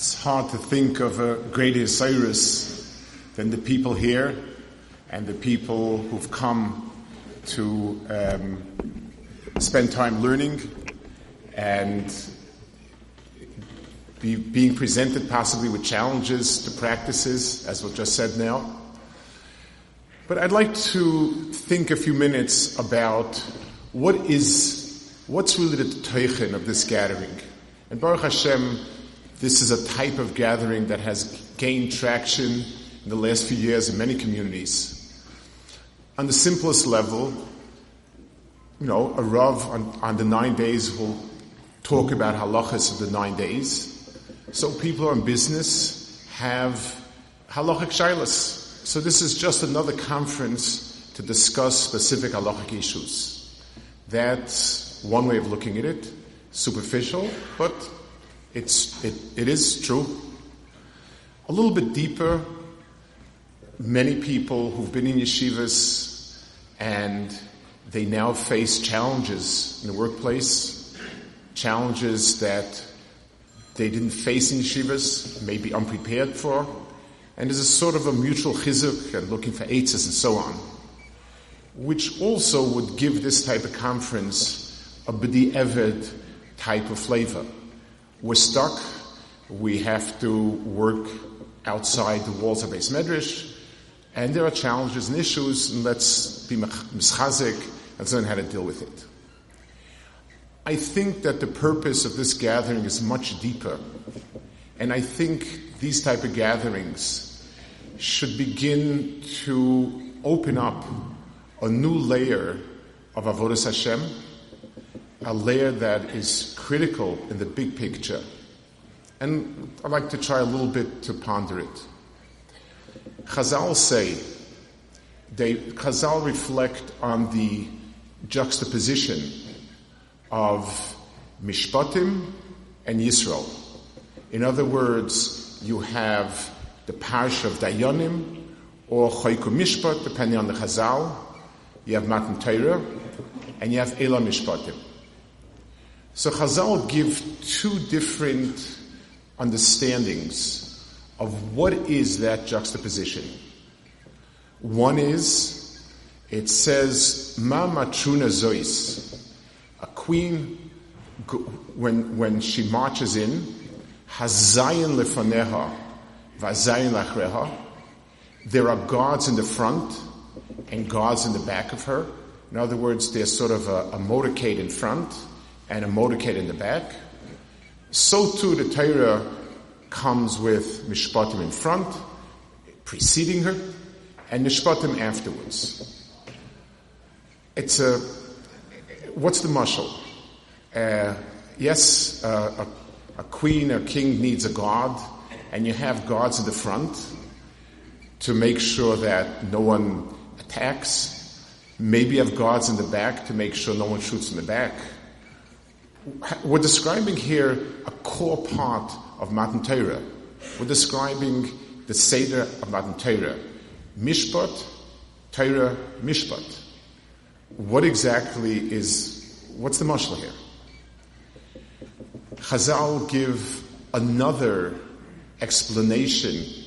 It's hard to think of a greater Cyrus than the people here and the people who've come to um, spend time learning and be, being presented possibly with challenges to practices, as was just said now. But I'd like to think a few minutes about what is, what's really the teichen of this gathering. And Baruch Hashem, this is a type of gathering that has gained traction in the last few years in many communities. On the simplest level, you know, a Rav on, on the nine days will talk about halachas of the nine days. So people in business have halachic shilas. So this is just another conference to discuss specific halachic issues. That's one way of looking at it. Superficial, but it's, it, it is true. A little bit deeper, many people who've been in yeshivas and they now face challenges in the workplace, challenges that they didn't face in yeshivas, maybe unprepared for, and there's a sort of a mutual chizuk and looking for eitzes and so on, which also would give this type of conference a b'di eved type of flavor. We're stuck. We have to work outside the walls of Beis Medrash, and there are challenges and issues, and let's be mischazik and learn how to deal with it. I think that the purpose of this gathering is much deeper, and I think these type of gatherings should begin to open up a new layer of avodas Hashem a layer that is critical in the big picture. And I'd like to try a little bit to ponder it. Chazal say, they, Chazal reflect on the juxtaposition of Mishpatim and Yisrael. In other words, you have the parish of Dayanim or Chayku Mishpat, depending on the Chazal. You have Matan Torah and you have Elah Mishpatim. So Chazal give two different understandings of what is that juxtaposition. One is, it says, Ma matruna zois. A queen, when, when she marches in, hazayin lefaneha, vazayin lachreha. There are guards in the front and guards in the back of her. In other words, there's sort of a, a motorcade in front and a motorcade in the back. So too the Torah comes with Mishpatim in front, preceding her, and Mishpatim afterwards. It's a, what's the mashal? Uh, yes, uh, a, a queen, or king needs a guard, and you have guards in the front to make sure that no one attacks. Maybe you have guards in the back to make sure no one shoots in the back we're describing here a core part of Matan Torah. We're describing the Seder of Matan Torah. Mishpat, Torah, Mishpat. What exactly is, what's the mashal here? Chazal give another explanation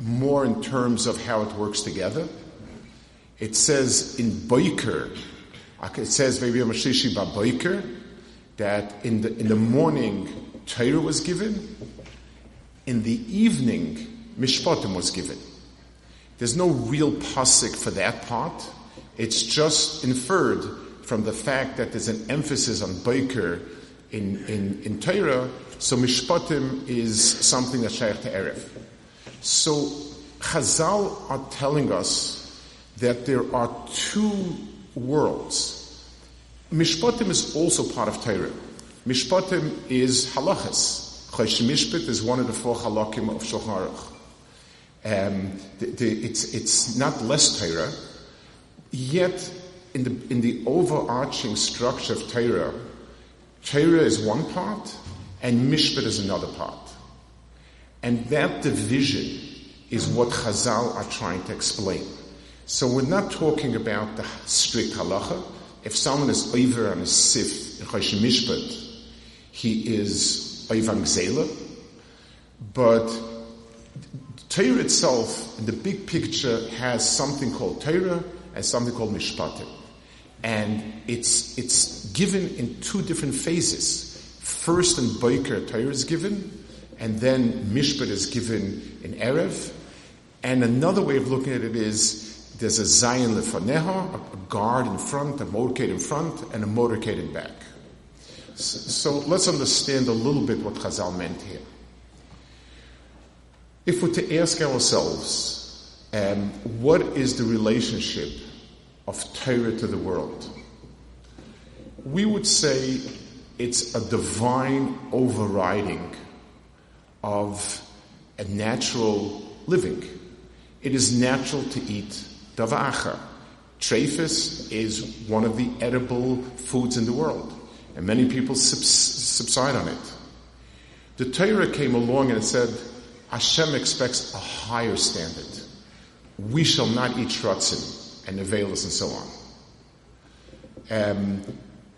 more in terms of how it works together. It says in Boiker, it says maybe Mashishi ba Boiker, that in the, in the morning Torah was given, in the evening Mishpatim was given. There's no real pasuk for that part. It's just inferred from the fact that there's an emphasis on Baker in, in, in Torah, so Mishpatim is something that's shaykh to Erev. So Chazal are telling us that there are two worlds Mishpatim is also part of Torah. Mishpatim is halachas. Choshen Mishpat is one of the four halakim of Shulchan Aruch. Um, the, the, it's, it's not less Torah, yet in the, in the overarching structure of Torah, Torah is one part and Mishpat is another part. And that division is what Chazal are trying to explain. So we're not talking about the strict halacha, if someone is over on a sif Mishpat, he is Oivang Zela. But Torah itself, in the big picture, has something called Torah and something called Mishpatim. And it's, it's given in two different phases. First in Boiker, Torah is given, and then Mishpat is given in Erev. And another way of looking at it is there's a Zayin Lefaneha, a guard in front, a motorcade in front, and a motorcade in back. So let's understand a little bit what Chazal meant here. If we're to ask ourselves, um, what is the relationship of Torah to the world? We would say it's a divine overriding of a natural living. It is natural to eat davacha. Trephis is one of the edible foods in the world, and many people subside on it. The Torah came along and said, Hashem expects a higher standard. We shall not eat shratzim and nevelas and so on. Um,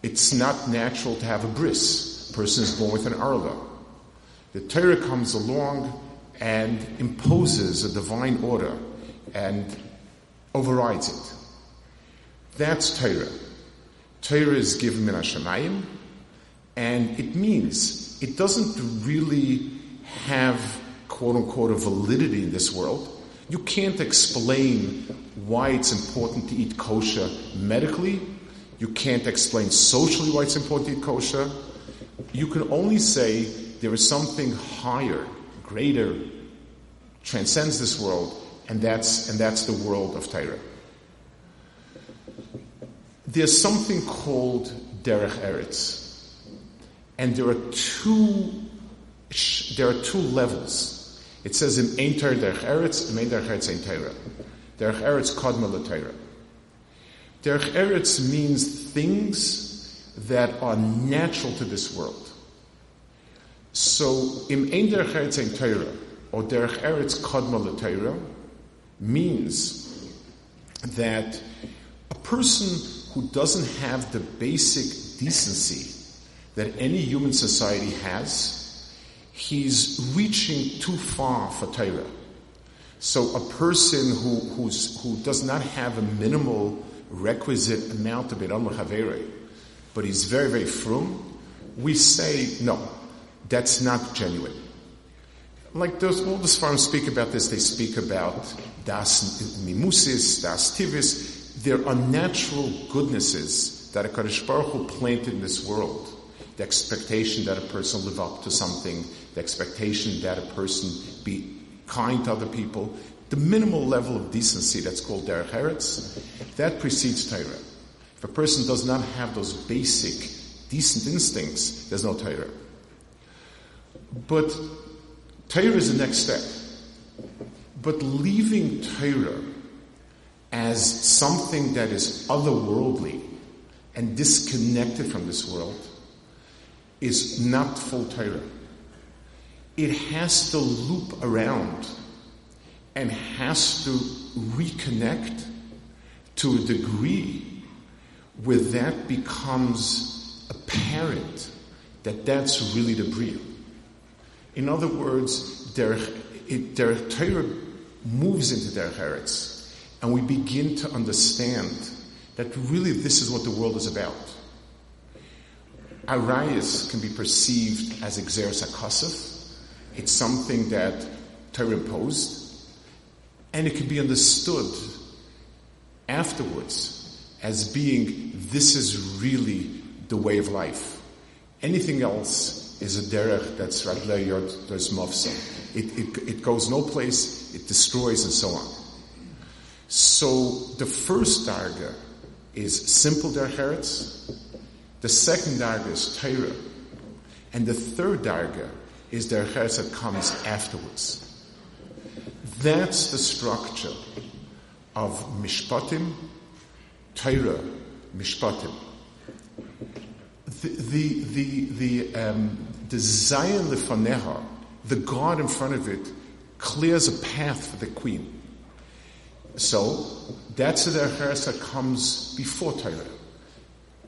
it's not natural to have a bris. A person is born with an arla. The Torah comes along and imposes a divine order and overrides it. That's Torah. Torah is given in Hashemayim, and it means it doesn't really have quote unquote a validity in this world. You can't explain why it's important to eat kosher medically. You can't explain socially why it's important to eat kosher. You can only say there is something higher, greater, transcends this world, and that's, and that's the world of Torah. There's something called Derech Eretz. And there are two, there are two levels. It says in Ein Derech Eretz, Ein Derech Eretz Ein Torah. Derech Eretz Kodma Torah. Derech Eretz means things that are natural to this world. So, im Ein Derech Eretz Ein Torah, or Derech Eretz Kodma Torah, means that a person who doesn't have the basic decency that any human society has, he's reaching too far for Torah. So a person who, who's, who does not have a minimal requisite amount of Biram Chavere, but he's very, very frum, we say, no, that's not genuine. Like those, all the Sfarim speak about this, they speak about das mimusis, das tivis, there are natural goodnesses that a Kadosh Baruch Hu planted in this world. The expectation that a person live up to something, the expectation that a person be kind to other people, the minimal level of decency that's called derech eretz, that precedes Torah. If a person does not have those basic decent instincts, there's no Torah. But Torah is the next step. But leaving Torah as something that is otherworldly and disconnected from this world is not full Torah. It has to loop around and has to reconnect to a degree where that becomes apparent that that's really the bria. In other words, their, it, Torah moves into their Eretz and we begin to understand that really this is what the world is about. Arias can be perceived as exeris akasif. It's something that Torah imposed, and it can be understood afterwards as being this is really the way of life. Anything else is a derech that's ragla yod mofsa. It, it, it goes no place, it destroys, and so on. So the first darga is simple derech The second darga is Torah. And the third darga is derech that comes afterwards. That's the structure of mishpatim, Torah, mishpatim. The, the, the, the, um, the Zayin lefaneha, the God in front of it, clears a path for the queen. So that's the derech comes before Torah.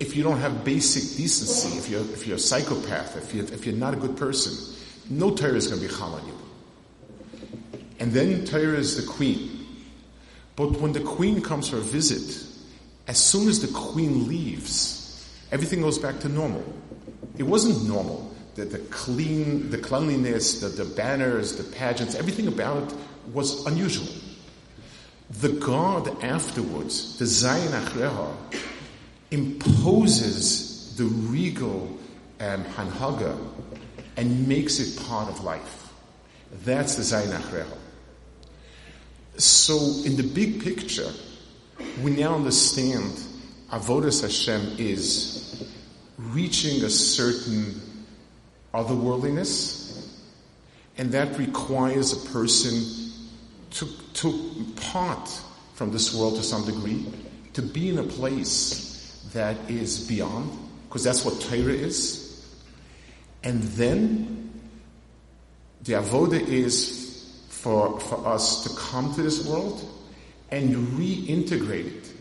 If you don't have basic decency, if you're if you're a psychopath, if you if you're not a good person, no Torah is going to be chal on you. And then Torah is the queen. But when the queen comes for a visit, as soon as the queen leaves, everything goes back to normal. It wasn't normal. The, the clean, the cleanliness, the, the banners, the pageants, everything about it was unusual. The God afterwards, the Zayin Achreha, imposes the regal um, Hanhaga and makes it part of life. That's the Zayin Achreha. So, in the big picture, we now understand Avodas Hashem is reaching a certain otherworldliness, and that requires a person to, to part from this world to some degree, to be in a place that is beyond, because that's what Torah is. And then the avoda is for, for us to come to this world and reintegrate it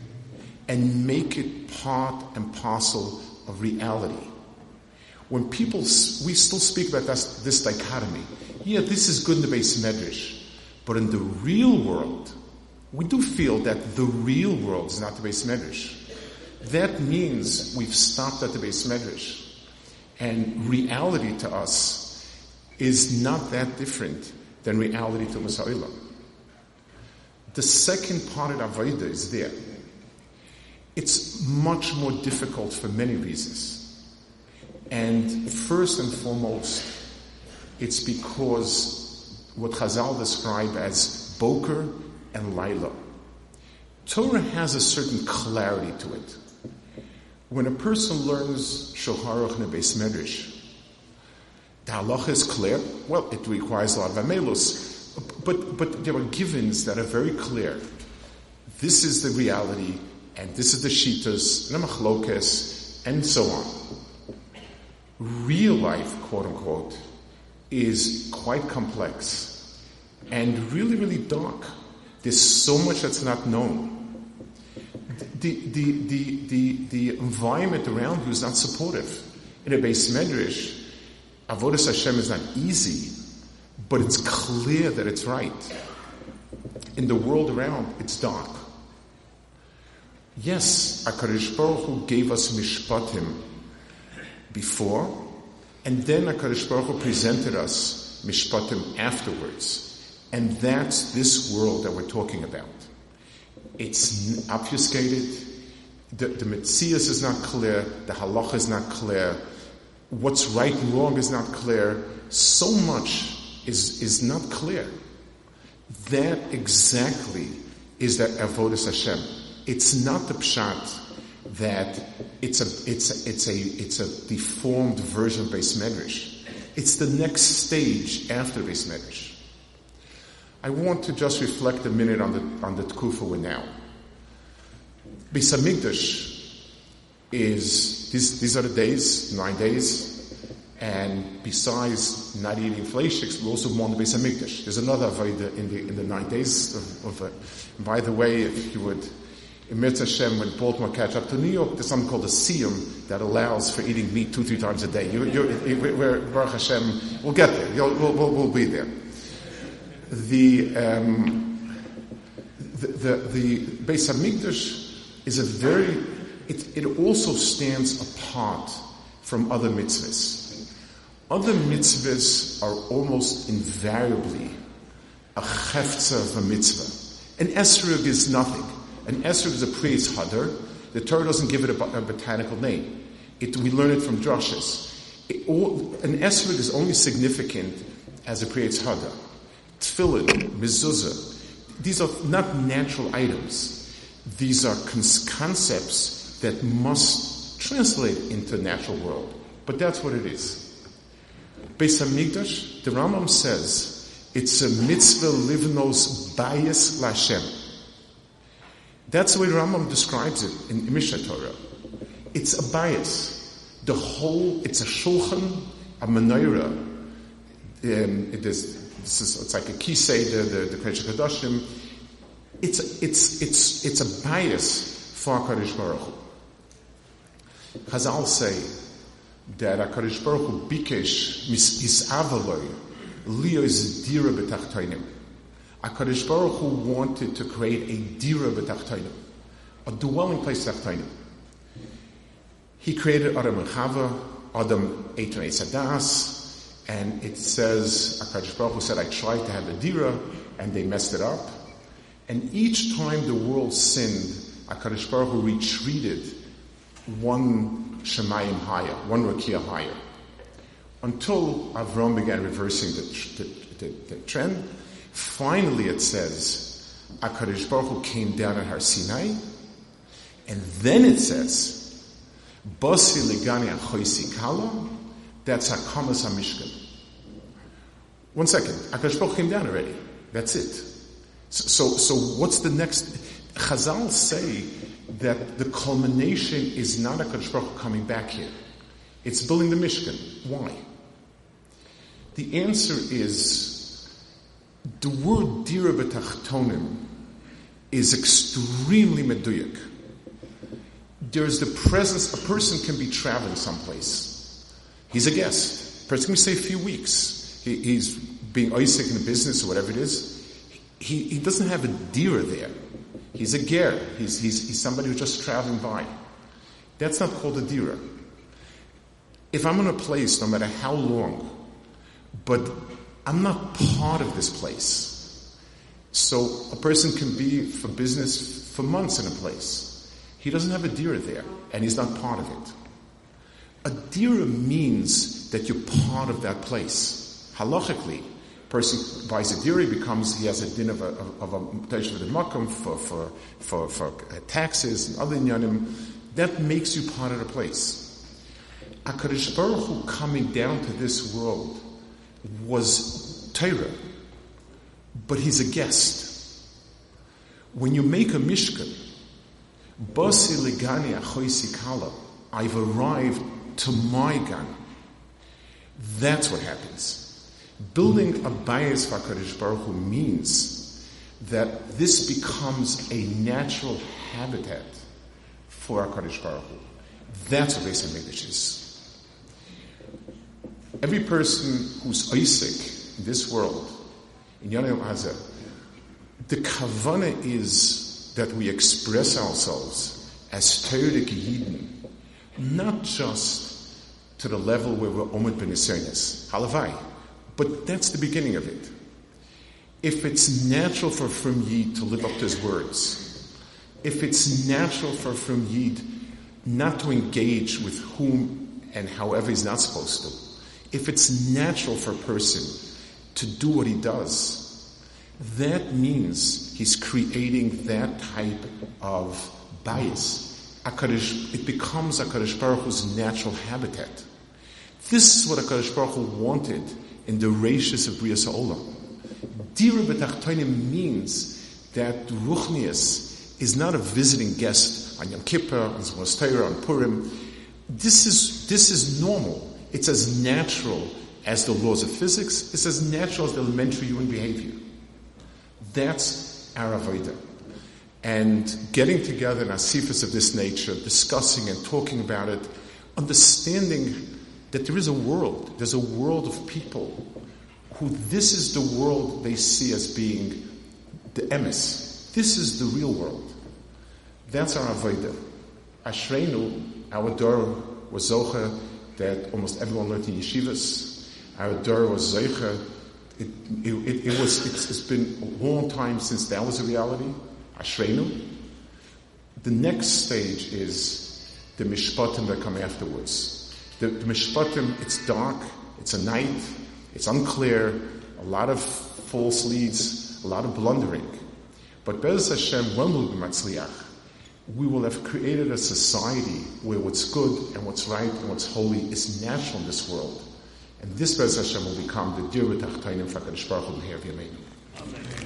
and make it part and parcel of reality. When people, we still speak about this, this dichotomy. Yeah, this is good in the base medrash, but in the real world, we do feel that the real world is not the base medrash. That means we've stopped at the base medrash. And reality to us is not that different than reality to Masa'ila. The second part of Avodah is there. It's much more difficult for many reasons. And first and foremost, it's because what Chazal describe as Boker and Laila. Torah has a certain clarity to it. When a person learns Shoharach Nebeis Medrash, the halacha is clear. Well, it requires a lot of amelus, but, but there are givens that are very clear. This is the reality, and this is the shitas, and the machlokes, and so on. Real life, quote unquote, is quite complex and really, really dark. There's so much that's not known. The, the, the, the, the environment around you is not supportive. In a base medrash, Avodas Hashem is not easy, but it's clear that it's right. In the world around, it's dark. Yes, HaKadosh Baruch Hu gave us mishpatim before, and then HaKadosh Baruch Hu presented us mishpatim afterwards. And that's this world that we're talking about. It's obfuscated. The, the Metzias is not clear. The halacha is not clear. What's right and wrong is not clear. So much is, is not clear. That exactly is that avodas Hashem. It's not the pshat that it's a, it's a, it's a, it's a deformed version of Beis Medrash. It's the next stage after Beis Medrash. I want to just reflect a minute on the, on the Tkufa we're now. Beis is, these, these are the days, nine days, and besides not eating fleishiks, we also mourn the Beis. There's another in the, in the nine days of, of uh, by the way, if you would, Mitzvah Hashem, when Baltimore catch up to New York, there's something called a siyum that allows for eating meat two, three times a day. You, we're, Baruch Hashem, we'll get there. We'll, we'll, we'll be there the, um, the, the, the Beis Hamikdash is a very, it, it also stands apart from other mitzvahs. Other mitzvahs are almost invariably a cheftza of a mitzvah. An esrog is nothing. An esrog is a priest hadar. The Torah doesn't give it a, a botanical name. It, we learn it from drushes. An esrog is only significant as a priest hadar tefillin, mezuzah. These are not natural items. These are concepts that must translate into the natural world. But that's what it is. Beis Hamikdash, the Rambam says, it's a mitzvah livnos bias lashem. That's the way Rambam describes it in Mishneh Torah. It's a bias. The whole, it's a shulchan, a menorah. Um, it is this is, it's like a kisei, the, the, the Kodesh Kadoshim. It's, it's, it's, it's a bias for HaKadosh Baruch Hu. Chazal say that HaKadosh Baruch Hu bikesh mis isavaloi lio is dira betachtoinim. HaKadosh Baruch Hu wanted to create a dira b'tachtainim, a dwelling place tachtainim. He created Adam and Chava, Adam ate an Sadas, and it says, HaKadosh Baruch Hu said, I tried to have a dira, and they messed it up. And each time the world sinned, HaKadosh Baruch Hu retreated one Shemayim higher, one Rakia higher. Until Avram began reversing the, the, the, the trend, finally it says, HaKadosh Baruch Hu came down at Har Sinai, and then it says, Basi Legani Achoisi Kala, that's Hakamas HaMishkan. One second, HaKadosh Baruch Hu came down already. That's it. So, so what's the next? Chazal say that the culmination is not a Baruch Hu coming back here. It's building the Mishkan. Why? The answer is the word dira b'tachtonim is extremely meduyak. There's the presence, a person can be traveling someplace. He's a guest. A person can stay a few weeks. He, he's being Isaac in a business or whatever it is. He, he doesn't have a dira there. He's a ger. He's, he's, he's somebody who's just traveling by. That's not called a dira. If I'm in a place, no matter how long, but I'm not part of this place. So a person can be for business for months in a place. He doesn't have a dira there, and he's not part of it. A dira means that you're part of that place. Halachically, person buys a dairy becomes he has a din of a of a for for for for taxes and other inyanim. That makes you part of the place. Akadosh Baruch Hu coming down to this world was Torah, but he's a guest. When you make a mishkan, basi legani achoisi kala, I've arrived to my gan. That's what happens. Building a bias for HaKadosh Baruch Hu means that this becomes a natural habitat for HaKadosh Baruch Hu. That's what Beis HaMikdash is. Every person who's Isaac in this world, in Yonah Hazeh, the kavana is that we express ourselves as Torah Yidden, not just to the level where we're Omid Ben Halavai. But that's the beginning of it. If it's natural for Frum Yid to live up to his words, if it's natural for Frum Yid not to engage with whom and however he's not supposed to, if it's natural for a person to do what he does, that means he's creating that type of bias. it becomes HaKadosh Baruch Hu's natural habitat. This is what HaKadosh Baruch Hu wanted in the ratios of Bria Sa'olam. Dira b'tachtoinim means that Ruchnius is not a visiting guest on Yom Kippur, on Zmos on Purim. This is, this is normal. It's as natural as the laws of physics. It's as natural as the elementary human behavior. That's our Avodah. And getting together in asifas of this nature, discussing and talking about it, understanding that there is a world, there's a world of people who this is the world they see as being the emes. This is the real world. That's our Avodah. Ashreinu, our door was Zocha, that almost everyone learned in yeshivas. Our door was Zocha. It, it, it, was, it's, it's been a long time since that was a reality. Ashreinu. The next stage is the mishpatim that come afterwards. The, the Mishpatim, it's dark, it's a night, it's unclear, a lot of false leads, a lot of blundering. But Bez Hashem, when we'll be Matzliach, we will have created a society where what's good and what's right and what's holy is natural in this world. And this Bez Hashem will become the Dir B'Tachtainim Fakadosh Baruch Hu Amen.